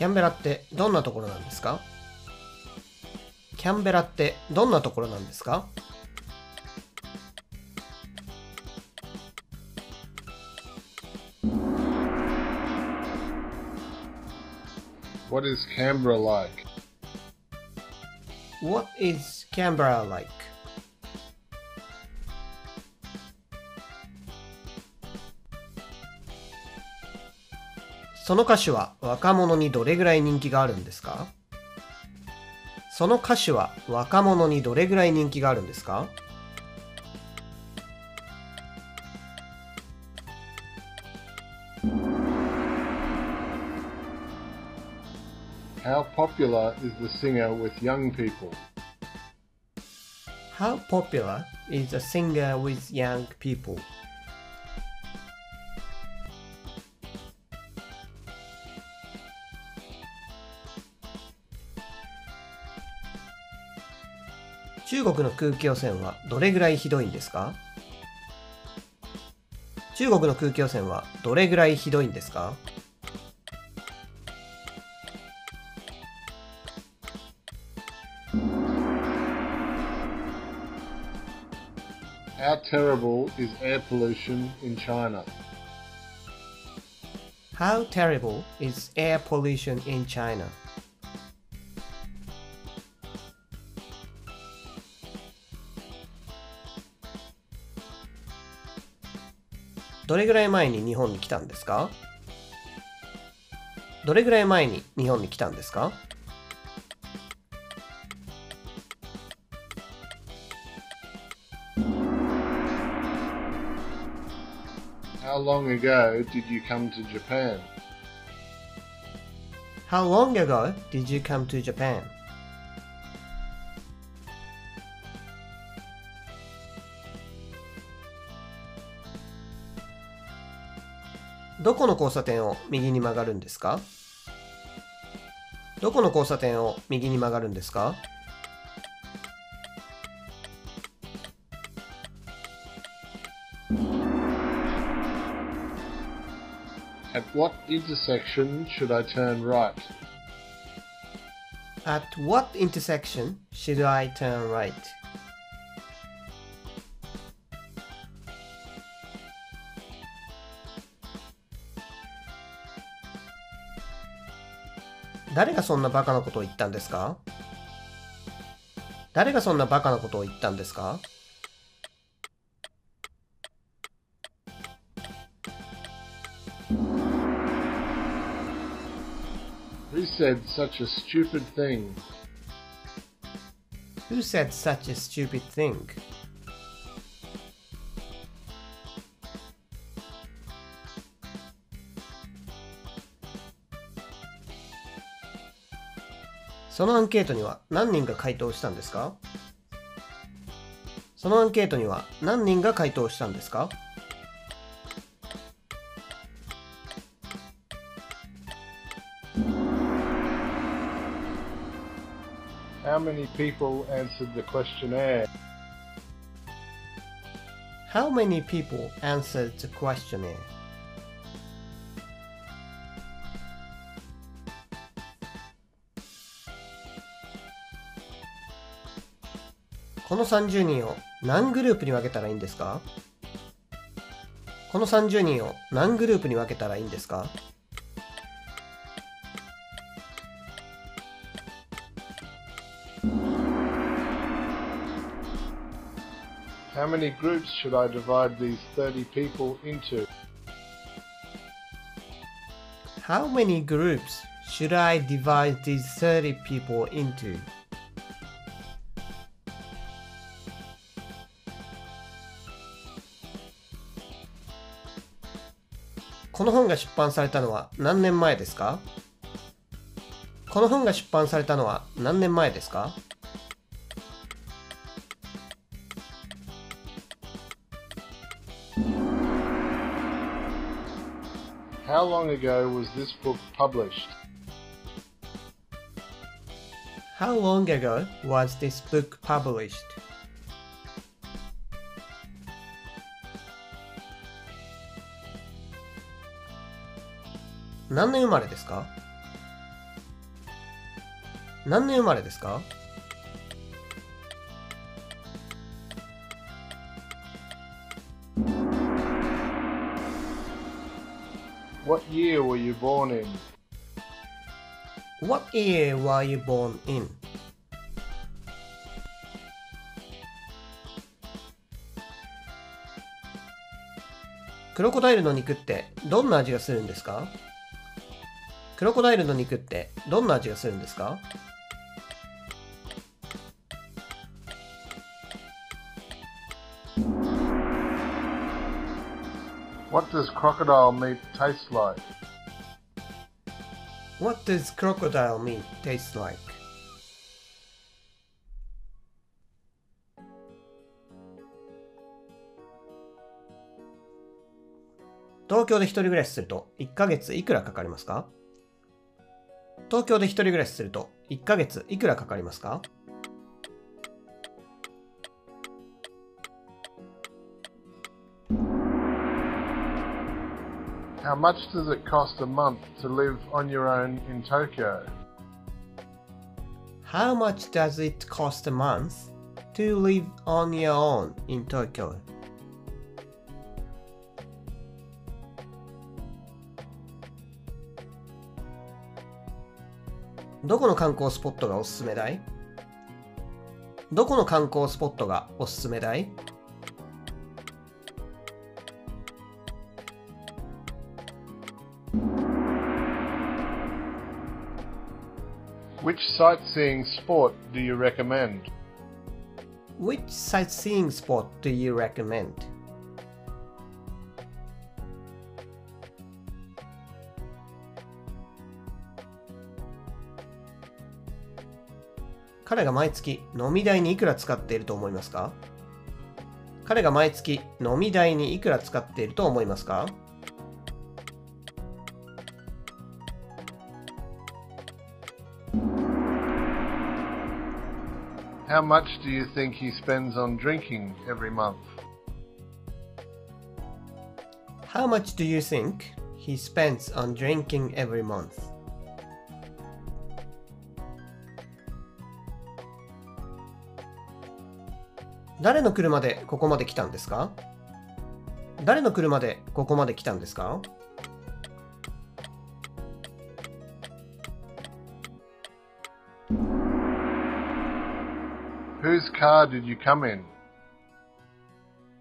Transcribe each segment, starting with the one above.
キャンベラってどんなところなんですか？キャンベラってどんなところなんですか？What is Canberra like? What is Canberra like? その歌手は若者にどれぐらい人気があるんですか？その歌手は若者にどれぐらい人気があるんですか？How popular is the singer with young people? 中国の空気汚染はどれぐらいひどいんですか中国の空気汚染はどれぐらいひどいんですか How terrible is air pollution in China? How terrible is air pollution in China? どれぐらい前に日本に来たんですか？どれぐらい前に日本に来たんですか？どれぐらい前に日本に来たんですかどこの交差点を右に曲がるんですかどこの交差点を右に曲がるんですか At what intersection should I turn right? At what intersection should I turn right? 誰がそんなバカなことを言ったんですか誰がそんなバカなことを言ったんですか Who said such a stupid thing? Who said such a stupid thing? そのアンケートには何人が回答したんですかそのアンケートには何人が回答したんですか How many people answered the questionnaire? How many people answered the questionnaire? の30人を何グループに分けたらいいんですかこの30人を何グループに分けたらいいんですか How many groups should I divide these 30 people into? この本が出版されたのは何年前ですか？この本が出版されたのは何年前ですか？How long ago was this book published? 何年生まれですか何年生まれですか What year were you born in? What year were you born in? クロコダイルの肉ってどんな味がするんですかクロコダイルの肉ってどんな味がするんですか？どうで一人暮らしすると1ヶ月いくらかかりますか？東京で一人暮らしすると1ヶ月いくらかかりますか How much does it cost a month to live on your own in Tokyo? どこの観光スポットがおすすめだい？どこの観光スポットがおすすめだい？どこの観光スポットを勧めたい彼が毎月飲み代にいくら使っていると思いますか彼が毎月飲み代にいくら使っていると思いますか How much do you think he spends on drinking every month? 誰の車でここまで来たんですか？誰の車でここまで来たんですか？Whose car did you come in?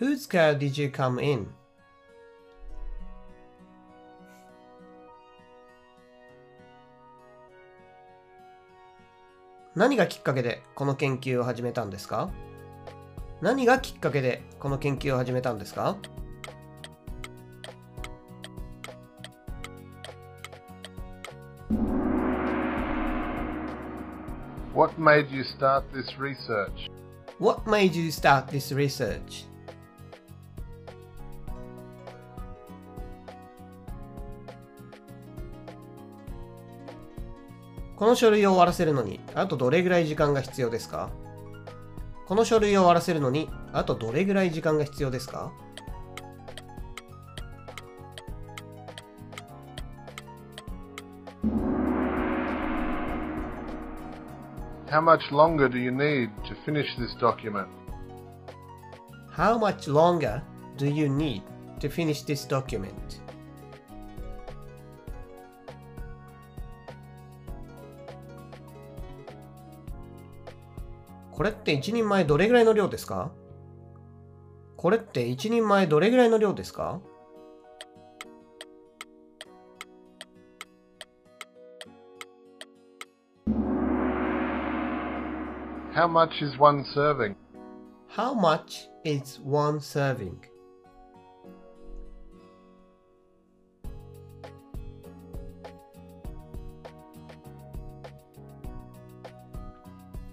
Whose car did you come in? 何がきっかけでこの研究を始めたんですか？何がきっかけでこの研究を始めたんですか？この書類を終わらせるのにあとどれぐらい時間が必要ですか？この書類を終わらせるのにあとどれぐらい時間が必要ですか How much longer do you need to finish this document? How much longer do you need to finish this document? これって一人前どれぐらいの量ですかこれって一人前どれぐらいの量ですか How much is one serving? How much is one serving?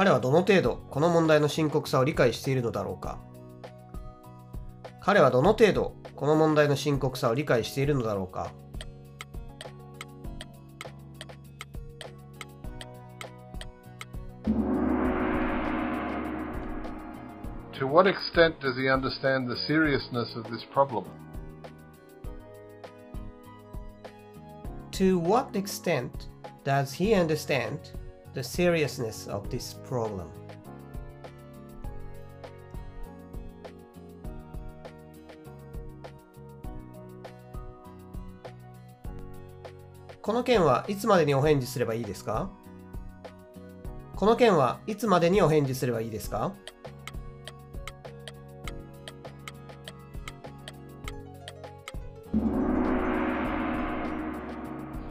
彼はどの程度この問題の深刻さを理解しているのだろうか。彼はどの程度この問題の深刻さを理解しているのだろうか。To what extent does he understand the seriousness of this problem. この件はいつまでにお返事すればいいですか？この件はいつまでにお返事すればいいですか？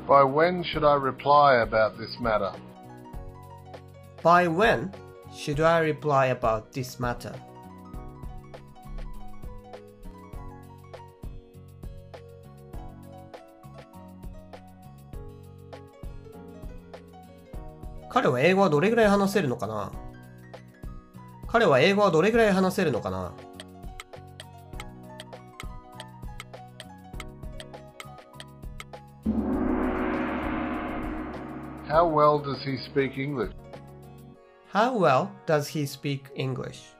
この件はいつまでにお返事す By when should I reply about this matter? 彼は英語はどれぐらい話せるのかな彼は英語はどれぐらい話せるのかな How well does he speak English? How well does he speak English?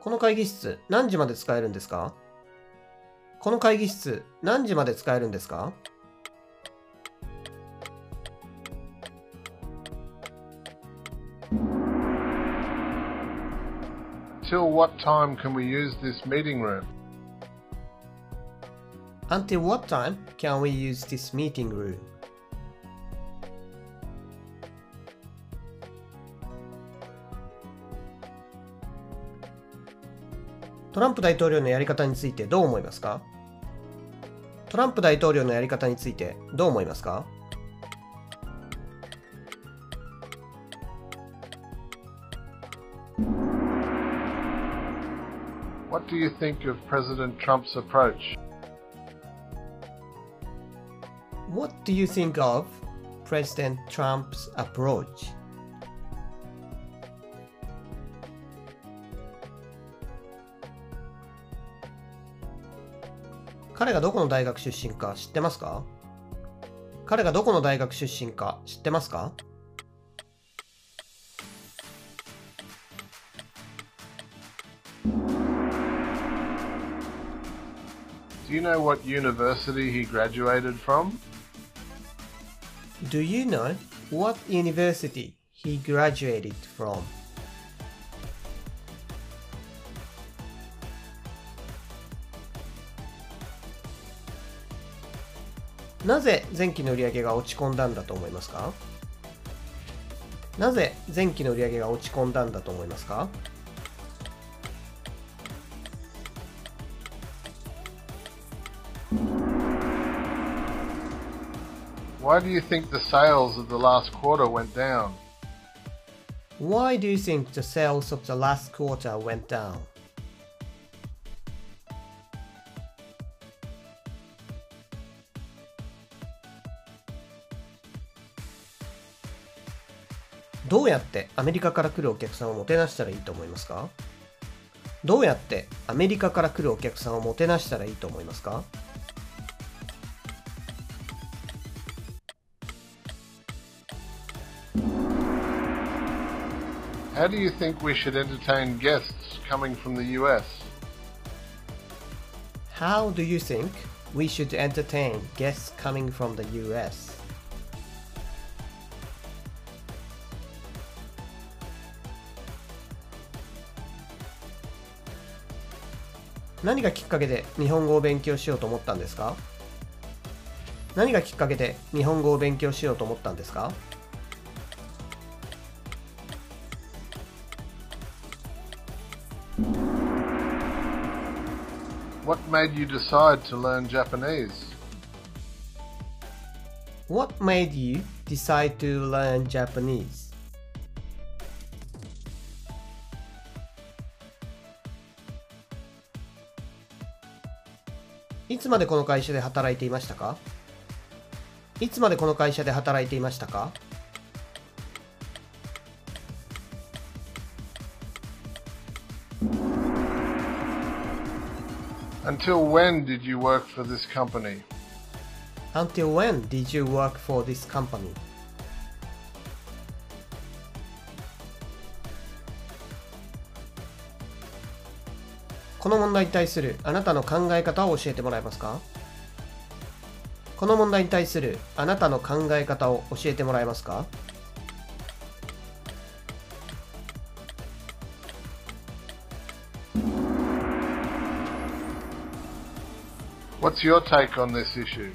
この会議室何時まで使えるんですかこの会議室何時まで使えるんですか Till what time can we use this meeting room? Until what time can we use this meeting room? トランプ大統領のやり方についてどう思いますかトランプ大統領のやり方についてどう思いますか What do you think of President Trump's approach? What do you think of President Trump's approach? 彼がどこの大学出身か知ってますか彼がどこの大学出身か知ってますか Do you know what university he graduated from? Do you know what university he graduated from? なぜ前期の売り上げが落ち込んだんだと思いますかなぜ前期の売り上げが落ち込んだんだと思いますか Why do you think the sales of the last quarter went down? Why do you think the sales of the last quarter went down? どうやってアメリカから来るお客さんをもてなしたらいいと思いますかどうやってアメリカから来るお客さんをもてなしたらいいと思いますか How do you think we should entertain guests coming from the US? How do you think we should entertain guests coming from the US? 何がきっかけで日本語を勉強しようと思ったんですか何がきっかけで日本語を勉強しようと思ったんですか What made you decide to learn Japanese? What made you decide to learn Japanese? いつまでこの会社で働いていましたかいつまでこの会社で働いていましたか Until when did you work for this company? Until when did you work for this company? この問題に対するあなたの考え方を教えてもらえますかこの問題に対するあなたの考え方を教えてもらえますか What's your take on this issue?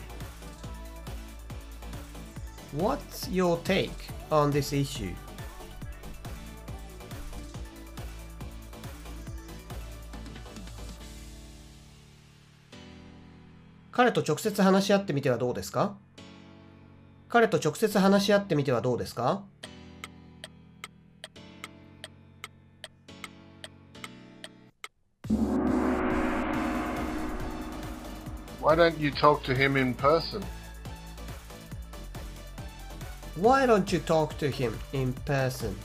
What's your take on this issue? 彼と直接話し合ってみてはどうですか彼と直接話し合ってみてはどうですか Why don't you talk to him in person? Why don't you talk to him in person?